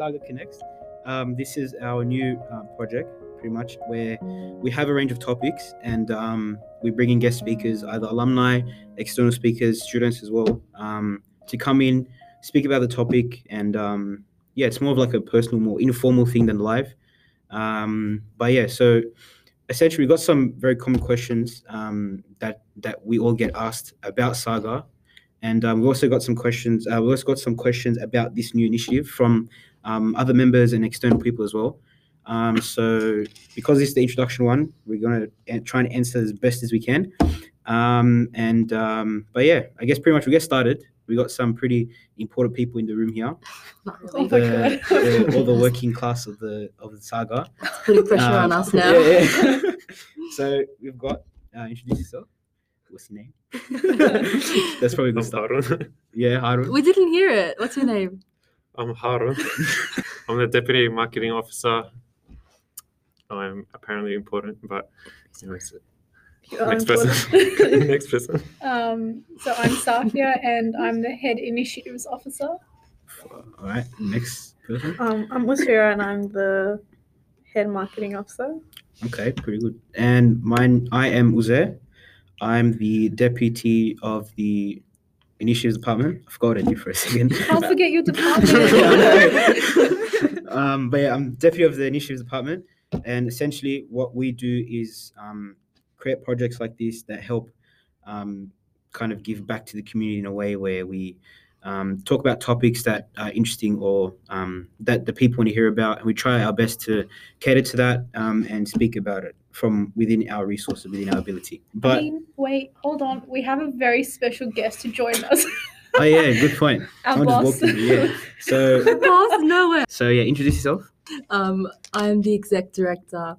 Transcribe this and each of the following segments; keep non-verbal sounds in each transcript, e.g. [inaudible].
Saga Connects. Um, this is our new uh, project, pretty much, where we have a range of topics and um, we bring in guest speakers, either alumni, external speakers, students as well, um, to come in, speak about the topic. And um, yeah, it's more of like a personal, more informal thing than live. Um, but yeah, so essentially, we've got some very common questions um, that that we all get asked about Saga, and um, we also got some questions. Uh, we also got some questions about this new initiative from um, other members and external people as well. Um, so because this is the introduction one, we're gonna try and answer as best as we can. Um, and um, but yeah, I guess pretty much we get started. We got some pretty important people in the room here. Not [laughs] Oh really. The, the- all the working class of the of the saga. That's Putting pressure on Um, us now. yeah, yeah. [laughs] [laughs] so we've got uh, introduce yourself. What's your name? That's probably a good I'm start. Harun. Yeah, Harun. We didn't hear it. What's your name? I'm Harun. I'm the deputy marketing officer. I'm apparently important, but anyways, next important. person. [laughs] next person. Um, so I'm Safia and I'm the head initiatives officer. All right, next person. Um, I'm Usira and I'm the head marketing officer. Okay, pretty good. And mine, I am Uzair. I'm the deputy of the initiatives department. I forgot what I did for a second. [laughs] I'll forget your [laughs] department. Yeah, I know. um, but yeah, I'm deputy of the initiatives department, and essentially what we do is um, create projects like this that help um, kind of give back to the community in a way where we um, talk about topics that are interesting or um, that the people want to hear about, and we try our best to cater to that um, and speak about it from within our resources, within our ability. I But mean, wait, hold on. We have a very special guest to join us. [laughs] oh yeah, good point. [laughs] Our Someone boss. just in. Yeah. So [laughs] Boss, nowhere. so yeah, introduce yourself. Um, I'm the exec director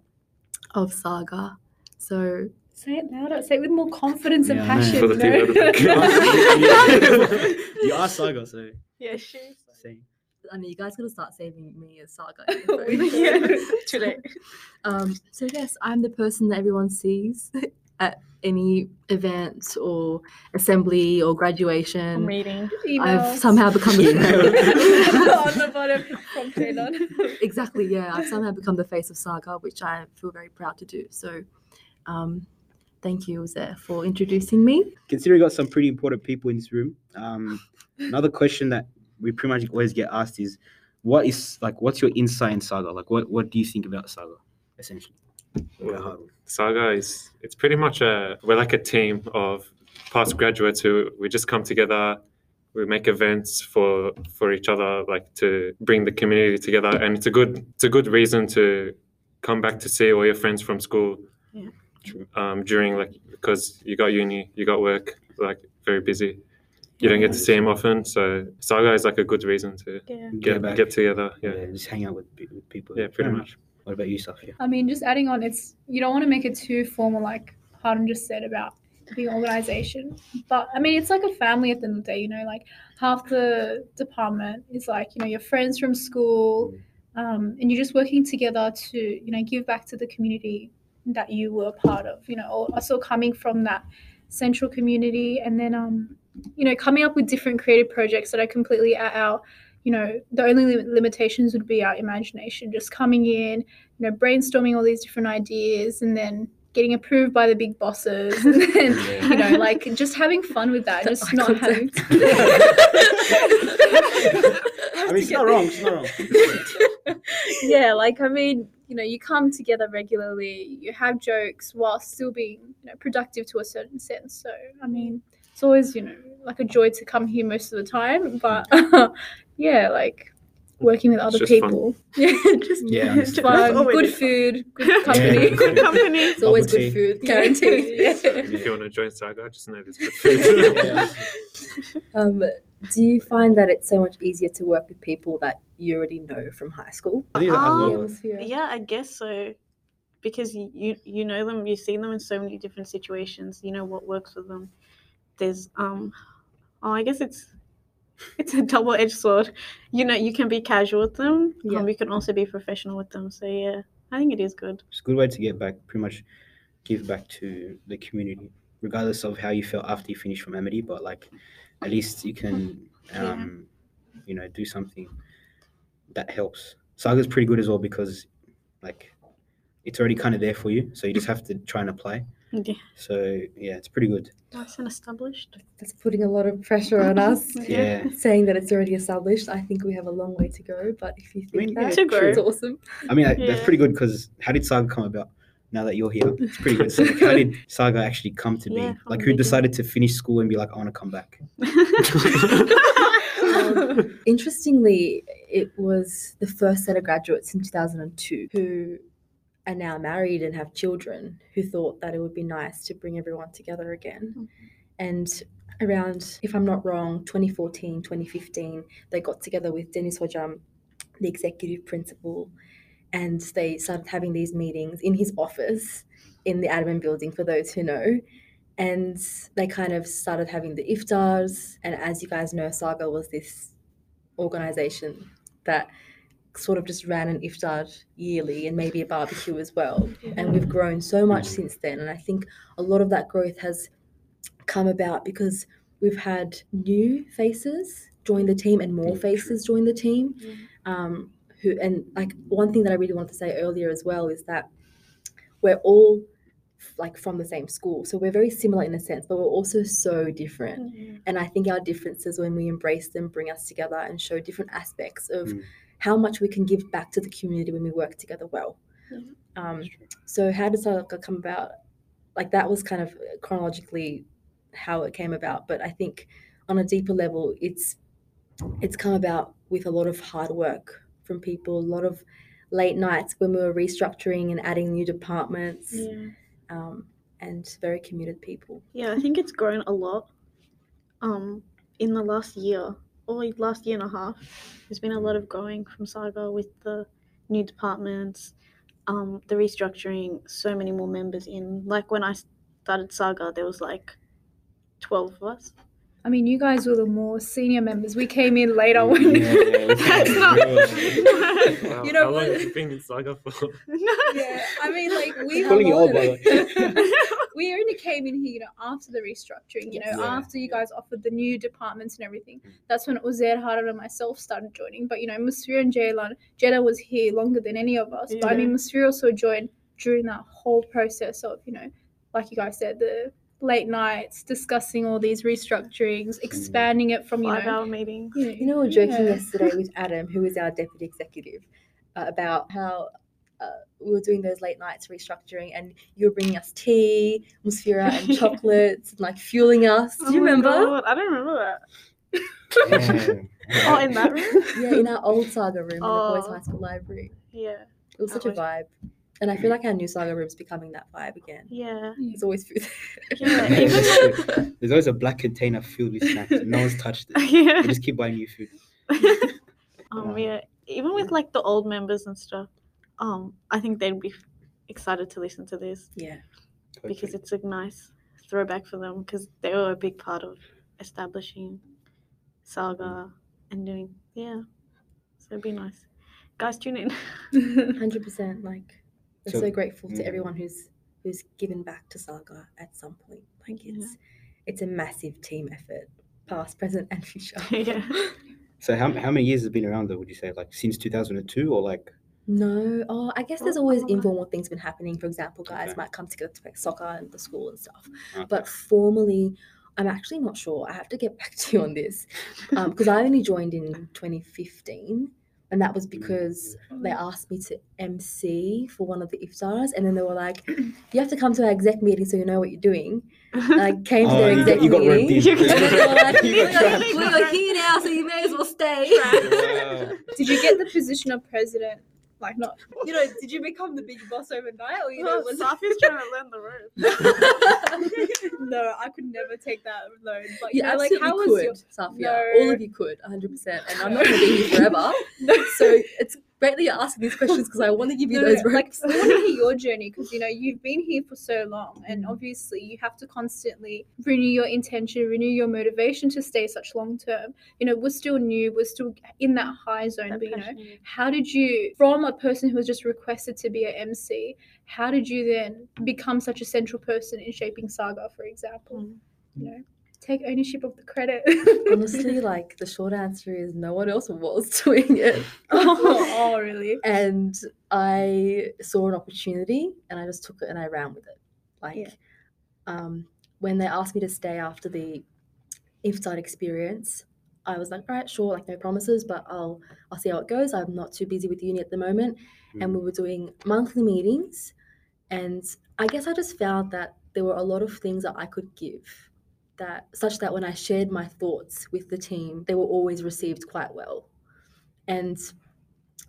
of Saga. So Say it louder. Say it with more confidence and Yeah, I passion. [laughs] For the [laughs] you people at the you are Saga, so Yeah, she's. same. I mean, you guys gotta start saving me as Saga. [laughs] yeah, too. Um, so yes, I'm the person that everyone sees at any event or assembly or graduation. Meeting. I've somehow become the on the bottom from Jadon. exactly yeah. I've somehow become the face of Saga, which I feel very proud to do. So, um, thank you, Uzair, for introducing me. Considering we got some pretty important people in this room, um, another question that we pretty much always get asked is, what is like, what's your insight in Saga? Like, what what do you think about Saga, essentially? Well, Saga is it's pretty much a we're like a team of past graduates who we just come together. We make events for for each other, like to bring the community together, and it's a good it's a good reason to come back to see all your friends from school. Yeah. Um, during like because you got uni, you got work, like very busy. You don't get to see them often, so Saga is like a good reason to Yeah. get back. get together. yeah. Yeah, just hang out with, with people. yeah, pretty Fair much. What about you, Safia? I mean, just adding on, it's you don't want to make it too formal, like Harden just said about the organization. But I mean, it's like a family at the end of the day. You know, like half the department is like you know your friends from school, um, and you're just working together to you know give back to the community that you were part of. You know, or also coming from that central community, and then um, you know, coming up with different creative projects that are completely at our you know, the only li- limitations would be our imagination, just coming in, you know, brainstorming all these different ideas and then getting approved by the big bosses and [laughs] then, you know, like just having fun with that, just eye not having [laughs] [laughs] I mean, it's not wrong. It's not wrong. yeah, like I mean, you know, you come together regularly, you have jokes while still being, you know, productive to a certain sense. So I mean, it's always, you know, like a joy to come here most of the time. But [laughs] yeah, like working with other just fun. people. [laughs] Yeah, just Yeah, [laughs] it's fun, That's always good fun. food, good company. Yeah. Good company. It's always Bubble good tea. food, guaranteed. Yeah. If you want to join Saga, just know there's good food. Yeah. Um, do you find that it's so much easier to work with people that you already know from high school? I think that as well. Um, yeah, I guess so. Because you, you you know them, you've seen them in so many different situations. You know what works for them. There's um, oh, I guess it's it's a double edged sword. You know, you can be casual with them. Yeah. Um, you can also be professional with them. So yeah, I think it is good. It's a good way to get back, pretty much give back to the community, regardless of how you felt after you finished from Amity. But like, at least you can, Yeah. um, you know, do something that helps. Saga's pretty good as well because like it's already kind of there for you, so you just have to try and apply. Yeah. So yeah, it's pretty good. Nice and established. That's putting a lot of pressure on us. [laughs] Yeah. Saying that it's already established, I think we have a long way to go. But if you I mean, think yeah, that, To it's awesome. I mean, I- that's pretty good because how did Saga come about? Now that you're here, it's pretty good. So like, how did [laughs] Saga actually come to be? Yeah, from like, who decided to finish school and be like, I want to come back? [laughs] Um, interestingly, it was the first set of graduates in 2002 who are now married and have children who thought that it would be nice to bring everyone together again. Mhm. And around, if I'm not wrong, 2014, 2015, they got together with Dennis Hojam, the executive principal, and they started having these meetings in his office in the admin building, for those who know. And they kind of started having the iftars. And as you guys know saga was this organization that sort of just ran an iftar yearly and maybe a barbecue as well. And we've grown so much since then. And i think a lot of that growth has come about because we've had new faces join the team and more faces join the team. Um, who and like one thing that i really wanted to say earlier as well is that we're all like from the same school so we're very similar in a sense but we're also so different Yeah. and i think our differences when we embrace them bring us together and show different aspects of Mm. how much we can give back to the community when we work together well Yeah. um, so how does that come about like that was kind of chronologically how it came about but i think on a deeper level it's it's come about with a lot of hard work from people a lot of late nights when we were restructuring and adding new departments Yeah. um, and very committed people Yeah, I think it's grown a lot. Um, in the last year or last year and a half, there's been a lot of growing from Saga with the new departments, um, the restructuring, so many more members in. Like when I started Saga, there was like twelve of us. I mean, you guys were the more senior members. We came in later when. Yeah, yeah, [laughs] we That's came not- Wow, You know how long what? have you been in Saga for? [laughs] yeah, I mean, like we. Calling you old, by the [laughs] we only came in here, you know, after the restructuring, you know, Yeah. after you guys offered the new departments and everything. Mm. That's when Uzair Harder and myself started joining. But, you know, Musfir and Jaylan, Jeddah was here longer than any of us. But I Yeah. mean, Musfir also joined during that whole process of, you know, like you guys said, the late nights, discussing all these restructurings, expanding it from, you Five know, hour meetings. you know, You know, we were joking yeah. yesterday with Adam, who is our deputy executive, uh, about how uh, we were doing those late nights restructuring, and you were bringing us tea, musfira, and [laughs] chocolates, and like fueling us. Do Oh you my remember? God, I don't remember that. Oh, [laughs] in that room? Yeah, in our old saga room in the boys' Oh. high school library. Yeah. It was That such a vibe, and I feel like our new saga room is becoming that vibe again. Yeah. There's always food. Yeah, [laughs] there. even There's there's always a black container filled with snacks and no one's touched it. [laughs] yeah. We just keep buying new food. [laughs] um, Wow. yeah. Even with like the old members and stuff, um, I think they'd be excited to listen to this yeah, because it's a nice throwback for them because they were a big part of establishing Saga and doing yeah. So it'd be nice. Guys, tune in. hundred percent. Like, we're So- so, grateful to mm. everyone who's who's given back to Saga at some point. Like, Yeah. it's it's a massive team effort, past, present, and future. [laughs] yeah. So how, how many years has it been around though? Would you say like since 2002 or like No, oh, I guess there's always oh. informal things been happening. For example, guys Okay. might come together to play soccer and the school and stuff. okay. But formally, I'm actually not sure. I have to get [laughs] back to you on this because I only joined in 2015, and that was because they asked me to MC for one of the iftars, and then they were like, "You have to come to our exec meeting so you know what you're doing." And I [laughs] came to Oh, their exec you got roped meeting. in. [laughs] and they were like, [laughs] You got "We are- we are here now, so you may as well stay. Wow. Did you get the position of president? Like, not, you know, did you become the big boss overnight? Or, you know, was Safi's [laughs] trying to learn the ropes. [laughs] no, I could never take that load. But, you You know, like, how was could, your. Safia. All of you could, 100%. And I'm not going to be here forever. [laughs] No, So it's great that you're asking these questions because I want to give you No, those no, like. I want to hear your [laughs] journey because you know you've been here for so long, and Mm. obviously you have to constantly renew your intention, renew your motivation to stay such long term. You know, we're still new, we're still in that high zone, That but you know, how did you, from a person who was just requested to be an MC, how did you then become such a central person in shaping Saga, for example? Mm. You know, take ownership of the credit. Honestly, [laughs] like the short answer is no one else was [laughs] doing it. [laughs] oh, really? and I saw an opportunity and I just took it and I ran with it. Like Yeah. um, when they asked me to stay after the iftar experience, I was like, all right, sure, like no promises, but I'll I'll see how it goes. I'm not too busy with uni at the moment. And we were doing monthly meetings and I guess I just found that there were a lot of things that I could give that such that when I shared my thoughts with the team, they were always received quite well. And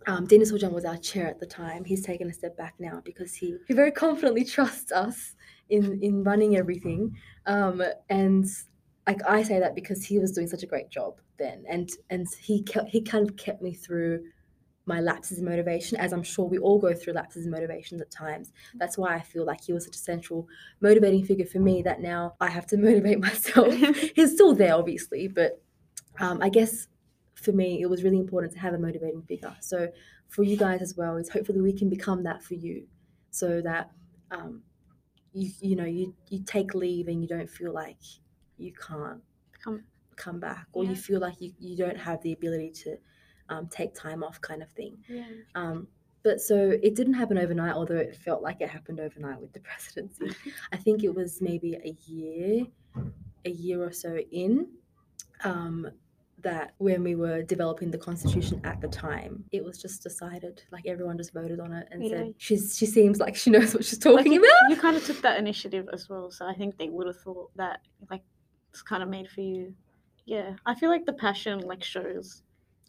um, Dennis Hojan was our chair at the time. He's taken a step back now because he, he very confidently [laughs] trusts us in, in running everything. Um, and like I say that because he was doing such a great job then, and and he kept, he kind of kept me through my lapses in motivation, as I'm sure we all go through lapses in motivation at times. That's why I feel like he was such a central motivating figure for me that now I have to [laughs] motivate myself. [laughs] He's still there, obviously, but um, I guess for me, it was really important to have a motivating figure. So for you guys as well, is hopefully we can become that for you, so that um, you you know you you take leave and you don't feel like you can't Come- come back, or Yeah. you feel like you, you don't have the ability to um, take time off, kind of thing. yeah. Um, but so it didn't happen overnight, although it felt like it happened overnight with the [laughs] presidency. I think it was maybe a year, a year or so in, um, that when we were developing the constitution at the time, it was just decided. Like everyone just voted on it and said, "She's she seems like she knows what she's Like, talking you, about." you kind of took that initiative as well, so I think they would have thought that like it's kind of made for you. Yeah, I feel like the passion like shows.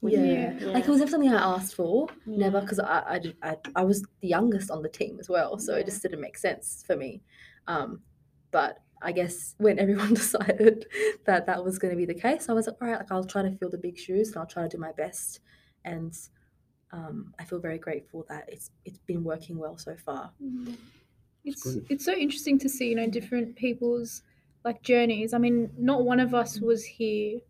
With you, Yeah. Yeah. Like it was never something I asked for, never, because I, I, I I was the youngest on the team as well, so Yeah. it just didn't make sense for me. Um, but I guess when [laughs] everyone decided that that was going to be the case, I was like, all right, like I'll try to fill the big shoes and I'll try to do my best, and um, I feel very grateful that it's it's been working well so far. It's good. it's so interesting to see, you know, different people's like journeys. I mean, not one of us was here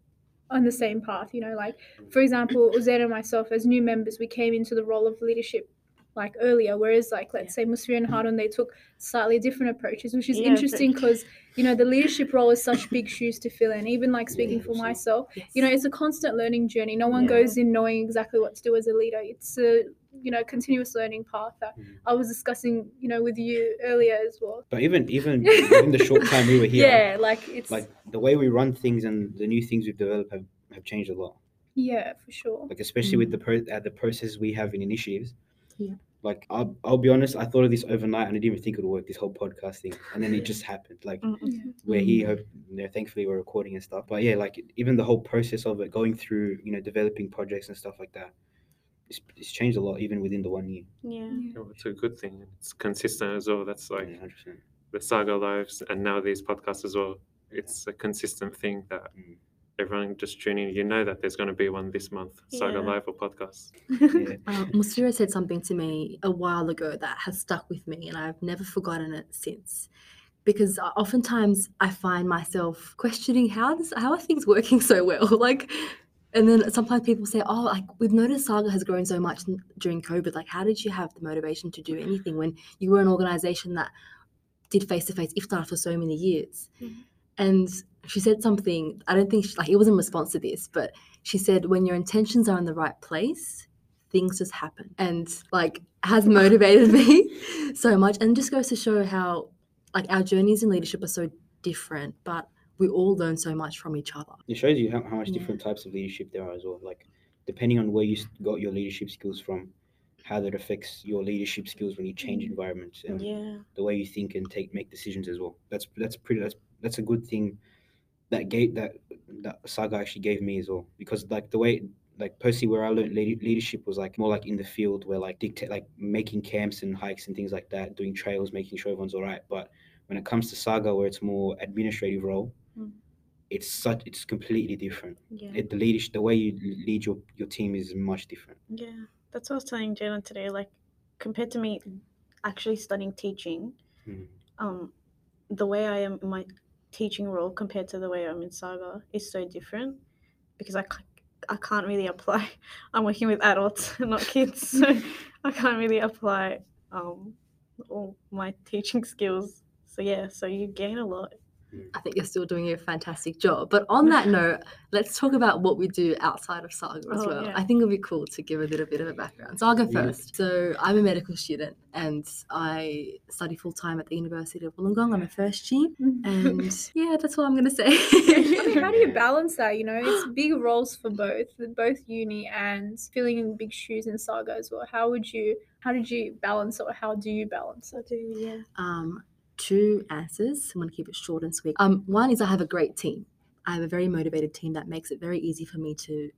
on the same path, you know, like for example, Uzair and myself as new members, we came into the role of leadership like earlier, whereas like let's say Musfir and Harun, they took slightly different approaches, which is Yeah, interesting because you know the leadership role is such big shoes to fill in. Even like speaking for myself, Yes. you know, it's a constant learning journey. No one Yeah. goes in knowing exactly what to do as a leader. It's a you know continuous learning path that Mhm. I was discussing, you know, with you earlier as well. But even even in the short time we were here, [laughs] Yeah, like it's like the way we run things and the new things we've developed have, have changed a lot. yeah for sure. Like especially with the pro- uh, the process we have in initiatives. Yeah. Like I'll, I'll be honest, I thought of this overnight and I didn't even think it would work. This whole podcast thing, and then it [laughs] just happened. Like Mm, we're here, hope, you know, thankfully we're recording and stuff. But yeah, like even the whole process of it, going through, you know, developing projects and stuff like that, it's, it's changed a lot even within the one year. Yeah. Oh, It's a good thing. It's consistent as well. That's like Yeah, the saga lives and now these podcasts as well. It's a consistent thing that Mm. everyone just tuning in. You know that there's going to be one this month, Saga Yeah. Live or podcast. [laughs] Yeah. Musfira said something to me a while ago that has stuck with me, and I've never forgotten it since. Because uh, oftentimes I find myself questioning how does how are things working so well, [laughs] like, and then sometimes people say, "Oh, like we've noticed Saga has grown so much during COVID. Like, how did you have the motivation to do anything when you were an organization that did face to face iftar for so many years?" Mhm. And she said something. I don't think she, like it was in response to this, but she said, "When your intentions are in the right place." things just happen and like has motivated me [laughs] so much and just goes to show how like our journeys in leadership are so different but we all learn so much from each other It shows you how, how much Yeah. different types of leadership there are as well. Like depending on where you got your leadership skills from, how that affects your leadership skills when you change environments and Yeah. the way you think and take make decisions as well. That's that's pretty that's that's a good thing that gave that that saga actually gave me as well because like the way like personally where I learned leadership was like more like in the field where like dictate like making camps and hikes and things like that, doing trails, making sure everyone's all right. But when it comes to saga where it's more administrative role, Mm. It's such it's completely different. Yeah. It, the leadership, the way you lead your your team is much different. Yeah, that's what I was telling Jalen today. Like, compared to me actually studying teaching, Mm. um, the way I am in my teaching role compared to the way I'm in Saga is so different because I, I can't really apply. [laughs] I'm working with adults, [laughs] not kids, so I can't really apply um, all my teaching [laughs] skills. So yeah, so you gain a lot I think you're still doing a fantastic job. But on that [laughs] note, let's talk about what we do outside of Saga as Oh, well. yeah. I think it would be cool to give a little bit of a background. So I'll go Yeah. first. So I'm a medical student and I study full time at the University of Wollongong. I'm a first year. And [laughs] yeah, that's what I'm going to say. I mean, how do you [laughs] balance that? You know, it's big roles for both, with both uni and filling in big shoes in Saga as well. How would you, how did you balance it, or how do you balance it? I do, yeah. um, two answers. I'm going to keep it short and sweet. Um, one is I have a great team. I have a very motivated team that makes it very easy for me to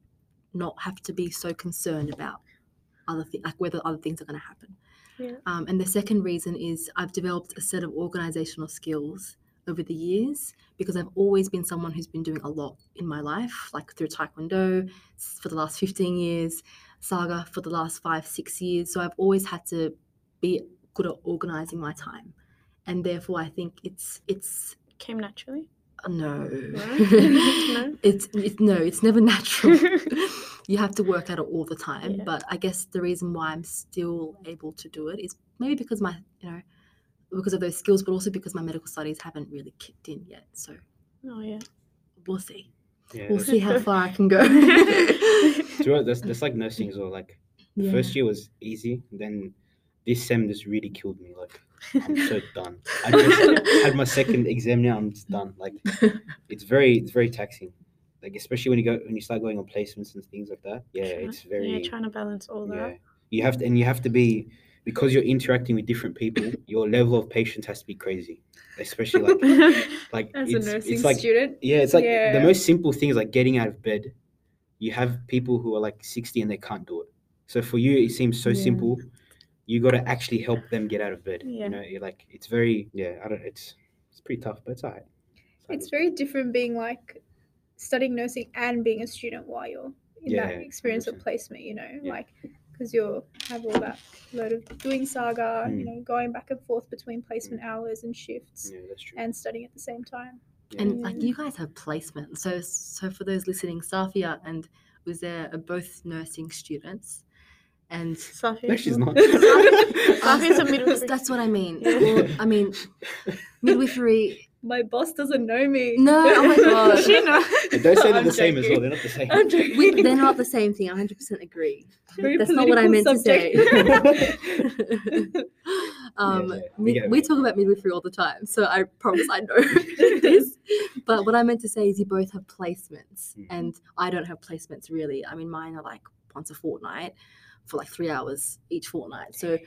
not have to be so concerned about other things, like whether other things are going to happen. Yeah. Um, and the second reason is I've developed a set of organizational skills over the years because I've always been someone who's been doing a lot in my life, like through Taekwondo for the last 15 years, Saga for the last five, six years. So I've always had to be good at organizing my time. And therefore, I think it's it's Came naturally. uh, no, No? [laughs] it's it's no, it's never natural. [laughs] you have to work at it all the time. Yeah. But I guess the reason why I'm still able to do it is maybe because my you know because of those skills, but also because my medical studies haven't really kicked in yet. So oh yeah. we'll see. Yeah, We'll see how [laughs] far I can go. do you know that's, that's like nursing as well. Like Yeah. first year was easy, then this sem just really killed me. Like I'm so [laughs] done. I just had my second exam now. I'm just done. Like [laughs] it's very it's very taxing. Like especially when you go when you start going on placements and things like that. Yeah, Try- it's very Yeah, trying to balance all yeah. that. You have to and you have to be because you're interacting with different people. [laughs] Your level of patience has to be crazy. Especially like like As it's, a nursing it's like student, yeah, it's like Yeah. the most simple things like getting out of bed. You have people who are like 60 and they can't do it. So for you, it seems so Yeah. simple. You got to actually help them get out of bed. Yeah. You know, you're like it's very yeah. I don't. It's it's pretty tough, but it's alright. it's very different being like studying nursing and being a student while you're in that Yeah, experience of 100%. placement. You know, Yeah. like because you'll have all that load of doing saga. You Mm. know, going back and forth between placement hours and shifts Yeah, that's true. and studying at the same time. Yeah. And like you guys have placement. So so for those listening, Safia and Uzair both nursing students. And Safi. no, she's not. [laughs] Safi's a midwifery. that's what I mean. Yeah. Well, I mean, midwifery. My boss doesn't know me. No, oh my [laughs] god. she know. Don't say they're I'm the same as well. They're not the same. I'm joking. We, they're not the same thing. I 100% agree. Very That's not what I meant political to say. [laughs] um, Yeah, yeah, we mid- we talk about midwifery all the time, so I promise I know this. But what I meant to say is you both have placements, Mm. and I don't have placements really. I mean, mine are like once a fortnight for like three hours each fortnight. So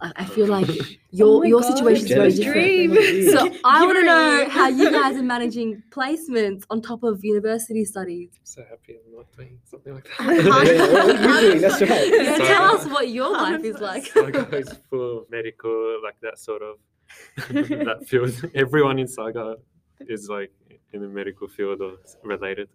I, I feel like [laughs] your Oh your God, situation is very different. Dream. So [laughs] I want to know how you guys are [laughs] managing placements on top of university studies. I'm so happy I'm not doing something like Yeah, yeah, that. what are you doing? That's right. Yeah, Sorry. tell us what your life is like. Saga is full of medical, like that sort of that field. Everyone in Saga is like in the medical field or related.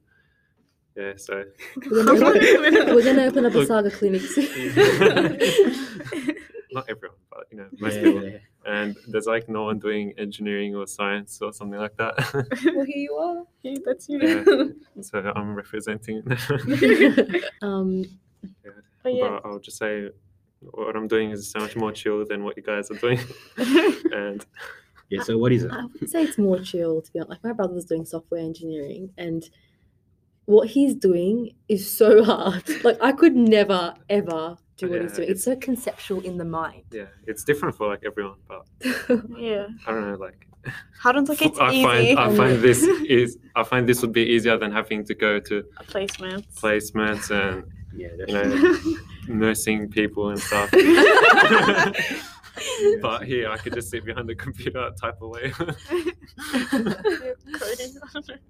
Yeah, so We're gonna open, we're gonna open up a Look. saga clinic soon. [laughs] not everyone, but you know, most Yeah, people. yeah. And there's like no one doing engineering or science or something like that. [laughs] well, here you are. Yeah, that's you. Yeah. [laughs] so I'm representing. um, But yeah. But I'll just say what I'm doing is so much more chill than what you guys are doing. and Yeah. So what is it? I would say it's more chill to be honest. Like my brother's doing software engineering, and what he's doing is so [laughs] hard. Like I could never ever do what he's doing. It's so conceptual in the mind. yeah, it's different for like everyone, but [laughs] yeah. I don't know, like [laughs] I don't think it's I easy. find I find this is I find this would be easier than having to go to placements. placements and Yeah. You know nursing people and stuff. but here I could just sit behind the computer, type away. Coding.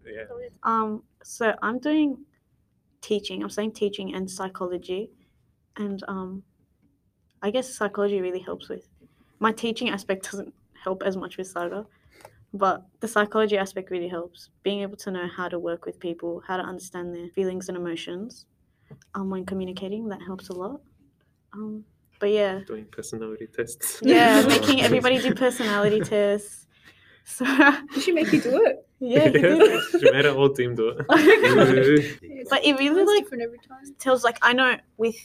yeah. Um, so I'm doing teaching. I'm saying teaching and psychology, and um, I guess psychology really helps with my teaching aspect [laughs] doesn't help as much with Saga, but the psychology aspect really helps. Being able to know how to work with people, how to understand their feelings and emotions, um, when communicating, that helps a lot. Um, but yeah, Doing personality tests. yeah, [laughs] making everybody do personality [laughs] tests. So Did she make you do it? Yeah, he she made a whole team do it. [laughs] But it really like different every time. tells like I know with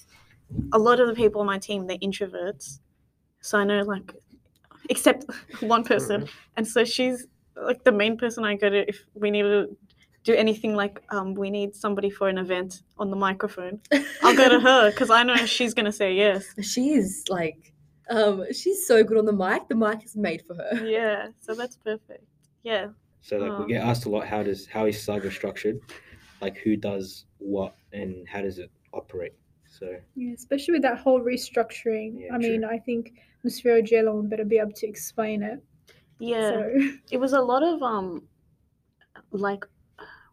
a lot of the people on my team they're introverts, so I know like except [laughs] one person, and so she's like the main person I go to if we need to do anything like um we need somebody for an event on the microphone. I'll go to her [laughs] because I know she's gonna say yes. She is like, um, she's so good on the mic. The mic is made for her. Yeah, so that's perfect. Yeah, So like Um, we get asked a lot, how does how is Saga structured? Like who does what and how does it operate? So Yeah, especially with that whole restructuring. Yeah, I true. mean, I think Musfiro Jelon better be able to explain it. yeah. So [laughs] It was a lot of um, like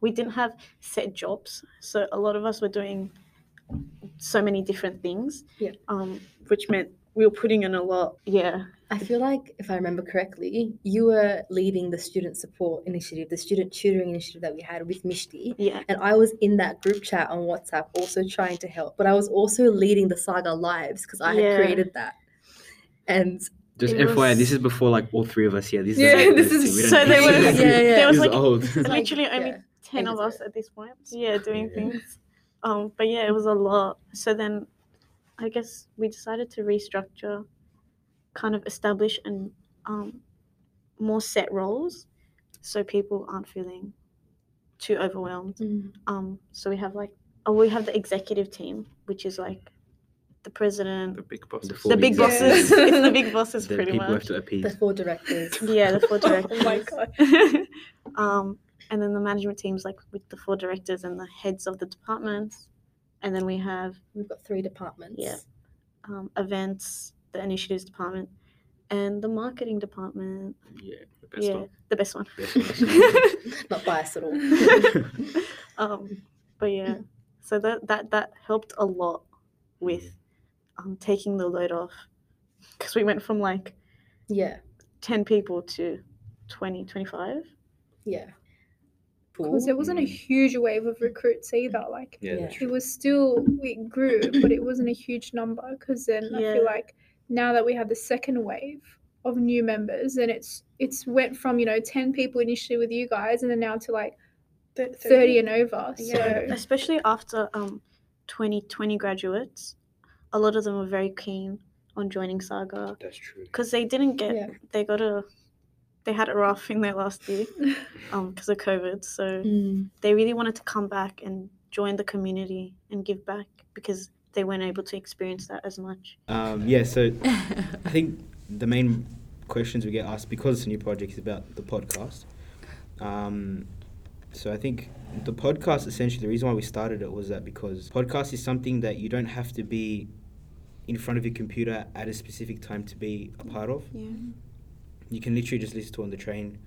we didn't have set jobs, so a lot of us were doing so many different things. Yeah. Um, which meant we were putting in a lot. Yeah. I feel like, if I remember correctly, you were leading the student support initiative, the student tutoring initiative that we had with Mishti. Yeah. And I was in that group chat on WhatsApp also trying to help, but I was also leading the Saga Lives because I had created that. And just It FYI, was- this is before like all three of us here. This Yeah, is this [laughs] this is- so there was- Yeah, yeah. there was like- old. like, Literally only yeah, ten of us at this point. Yeah, doing Yeah. things. Um, but yeah, it was a lot. So then, I guess we decided to restructure, kind of establish and um, more set roles, so people aren't feeling too overwhelmed. Mm. Um, so we have like, oh, we have the executive team, which is like the president, The big boss. The the big big bosses. bosses. it's [laughs] the big bosses, the pretty people have much. to appease. the four directors. [laughs] Yeah, the four directors. [laughs] oh my god. um, and then the management teams, like with the four directors and the heads of the departments. And then we have We've got three departments. Yeah. um, events, the initiatives department, and the marketing department. Yeah. The best yeah, one. the best one. Best one. [laughs] Not biased at all. [laughs] um, but yeah, so that that that helped a lot with um, taking the load off because we went from like yeah. 10 people to 20 25 Yeah. Because there wasn't a Mm. huge wave of recruits either. Like Yeah, Yeah. it was still it grew, but it wasn't a huge number. Because then I feel like now that we have the second wave of new members, and it's it's went from you know ten people initially with you guys, and then now to like thirty and over. So Yeah, especially after um 2020 graduates, a lot of them were very keen on joining Saga That's true. because they didn't get Yeah. they got a they had it rough in their last year [laughs] um because of COVID. So Mm. they really wanted to come back and join the community and give back because they weren't able to experience that as much. Um, yeah, so I think the main questions we get asked because it's a new project is about the podcast. Um, so I think the podcast essentially the reason why we started it was that because podcast is something that you don't have to be in front of your computer at a specific time to be a part of. Yeah. You can literally just listen to it on the train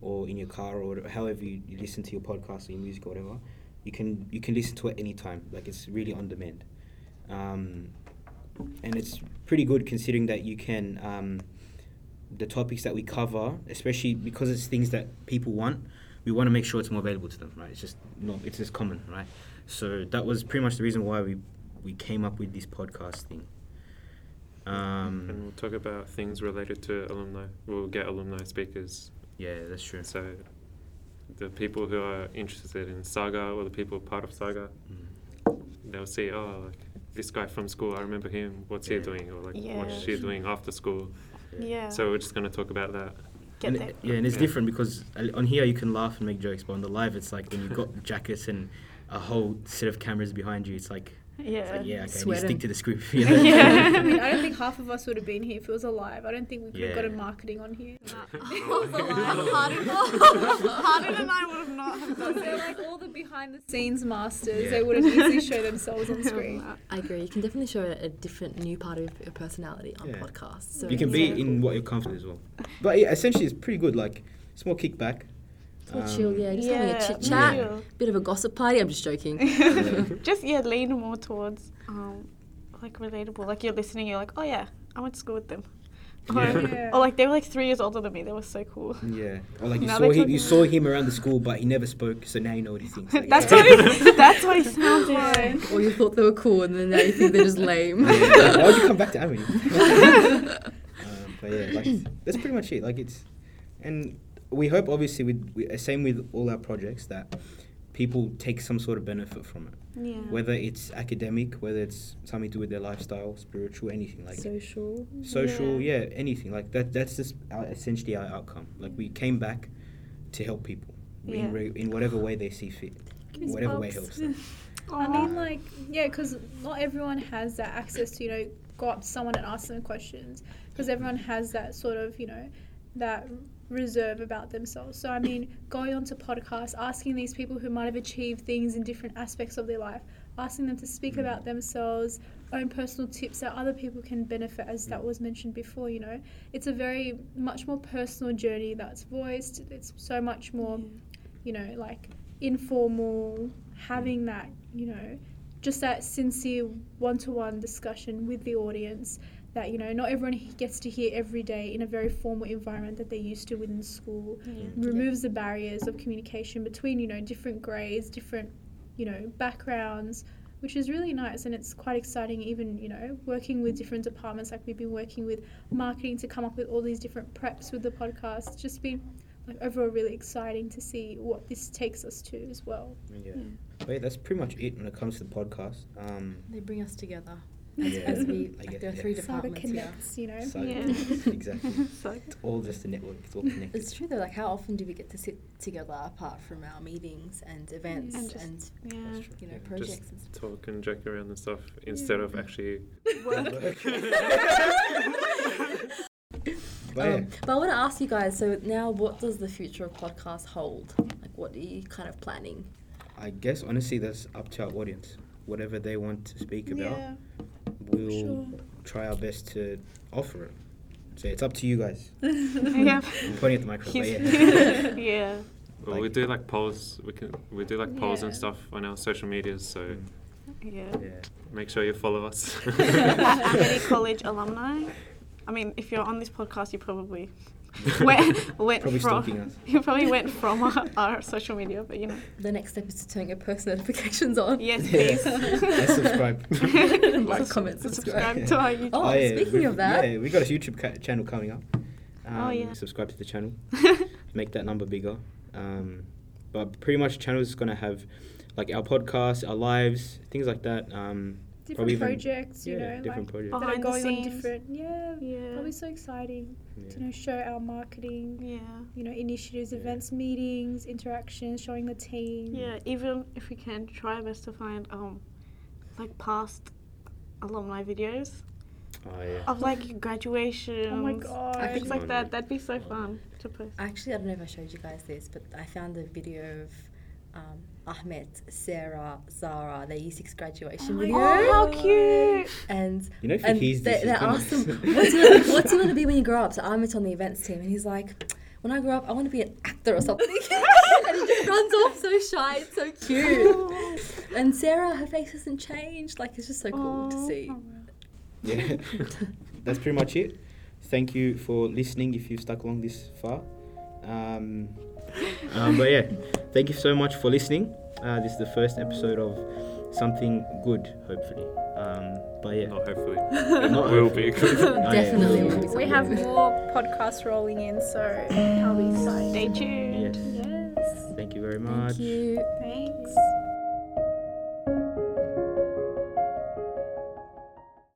or in your car or whatever, however you, you listen to your podcast or your music or whatever. You can you can listen to it anytime. Like it's really on demand. Um, and it's pretty good considering that you can um, the topics that we cover, especially because it's things that people want. We want to make sure it's more available to them, right? It's just not it's just common, right? So that was pretty much the reason why we we came up with this podcast thing. Um, And we'll talk about things related to alumni. We'll get alumni speakers. yeah, that's true. So the people who are interested in Saga or the people part of Saga, Mm. they'll see, oh, like this guy from school, I remember him. What's he doing? Or like, Yeah. what's she doing after school? Yeah. So we're just going to talk about that. get and there. it- yeah, and it's Yeah. different because uh, on here you can laugh and make jokes, but on the live it's like when you've got [laughs] jackets and a whole set of cameras behind you, it's like, Yeah. it's like yeah, okay, I Sweating. stick to the script. you [laughs] know? Yeah. I mean, [laughs] I don't think half of us would have been here if it was alive. I don't think we could have Yeah. gotten marketing on here. [laughs] Harden and I would have not have done They're like all the behind the scenes masters. Yeah. They would have easily show themselves on screen. I agree. You can definitely show a, a different new part of your personality on Yeah. podcasts. So you can it's be so in cool. what you're comfortable as well. But yeah, essentially it's pretty good. Like it's more kickback. It's more chill, yeah. Just having a chit chat, chill. bit of a gossip party. I'm just joking. [laughs] [laughs] Just yeah, lean more towards um like relatable. Like you're listening, you're like, oh yeah, I went to school with them. Or, Yeah. or like they were like three years older than me. They were so cool. Yeah, or like you Now saw him, you saw him around the school, but he never spoke, so now you know what he thinks. [laughs] Like, That's yeah. what he, that's what he sounds like. or you thought they were cool, and then now you think they're just lame. Yeah, Why'd you come back to Amity? um, but yeah, like that's pretty much it. Like it's, and we hope obviously with we, uh, same with all our projects that people take some sort of benefit from it, Yeah. whether it's academic, whether it's something to do with their lifestyle, spiritual, anything like Social. social, yeah. anything like that. That's just our, essentially our outcome. Like we came back to help people Yeah. in, re- in whatever way they see fit, whatever way helps them. [laughs] I mean, like, yeah, because not everyone has that access to, you know, go up to someone and ask them questions. Because everyone has that sort of, you know, that reserve about themselves. So, I mean, going on to podcasts, asking these people who might have achieved things in different aspects of their life, asking them to speak mm. about themselves, own personal tips that other people can benefit, as that mm. was mentioned before, you know. It's a very, much more personal journey that's voiced. It's so much more, you know, like informal, having mm. that, you know, just that sincere one to one discussion with the audience that, you know, not everyone gets to hear every day in a very formal environment that they're used to within school. Removes the barriers of communication between, you know, different grades, different, you know, backgrounds, which is really nice and it's quite exciting even, you know, working with different departments like we've been working with marketing to come up with all these different preps with the podcast. It's just been like overall really exciting to see what this takes us to as well. Yeah. But yeah, that's pretty much it when it comes to the podcast. Um, They bring us together. As, Yeah, as we, I like, there are three Saga departments here. connects, you know. so Yeah. [laughs] exactly. [laughs] It's all just a network. It's all connected. It's true though. Like, how often do we get to sit together apart from our meetings and events And and, just- That's yeah. you know Yeah. projects and stuff? Talk and joke around and stuff instead of actually. [laughs] But yeah, Um, but I want to ask you guys. So now, what does the future of podcast hold? Like, what are you kind of planning? I guess honestly, that's up to our audience. Whatever they want to speak about, Yeah, we'll sure. try our best to offer it. So it's up to you guys. [laughs] yeah. I'm pointing at the microphone. Yeah. [laughs] yeah. Well, we do like polls. We can we do like polls and stuff on our social medias. So mm. Yeah. yeah. make sure you follow us. [laughs] Amity College alumni. I mean, if you're on this podcast, you probably [laughs] went, went Probably from stalking us. [laughs] you probably went from our, our social media, but you know, The next step is to turn your post notifications on. yes, Yeah. please. Let's subscribe. [laughs] like, comment, subscribe. subscribe to our YouTube. Oh, speaking we've- of that- yeah, we got a YouTube ca- channel coming up. Um, Oh, yeah. Subscribe to the channel. Make that number bigger. Um, but pretty much, the channel is gonna have like our podcast, our lives, things like that. Um, Different Probably even- projects, you yeah, know, different like projects. that are Behind the going on scenes. different. Yeah, yeah. probably so exciting Yeah. to you know show our marketing. Yeah. You know, initiatives, Yeah. events, meetings, interactions, showing the team. Yeah, even if we can try our best to find um like past alumni videos Oh yeah. of like [laughs] graduations. Oh my god. Things like that. That'd be so fun to post. Actually, I don't know if I showed you guys this, but I found a video of um, Ahmed, Sarah, Zara, their year six graduation video. Oh, how cute! And You know, and they, they he's asked him, [laughs] what's you, gonna, you going to be when you grow up? So Ahmed's on the events team, and he's like, when I grow up, I want to be an actor or something. [laughs] and he just runs off so shy. It's so cute. [laughs] And Sarah, her face hasn't changed. Like, it's just so cool to see. yeah. That's pretty much it. Thank you for listening. If you've stuck along this far. Um, [laughs] um, but yeah, thank you so much for listening. Uh, this is the first episode of something good, hopefully. Um, but yeah, Not hopefully. [laughs] Not will hopefully. be [laughs] good. Oh, yeah. Definitely will We have more podcasts rolling in, so I'll be excited. Stay tuned. Yes. Yes. Thank you very much. Thank you. Thanks.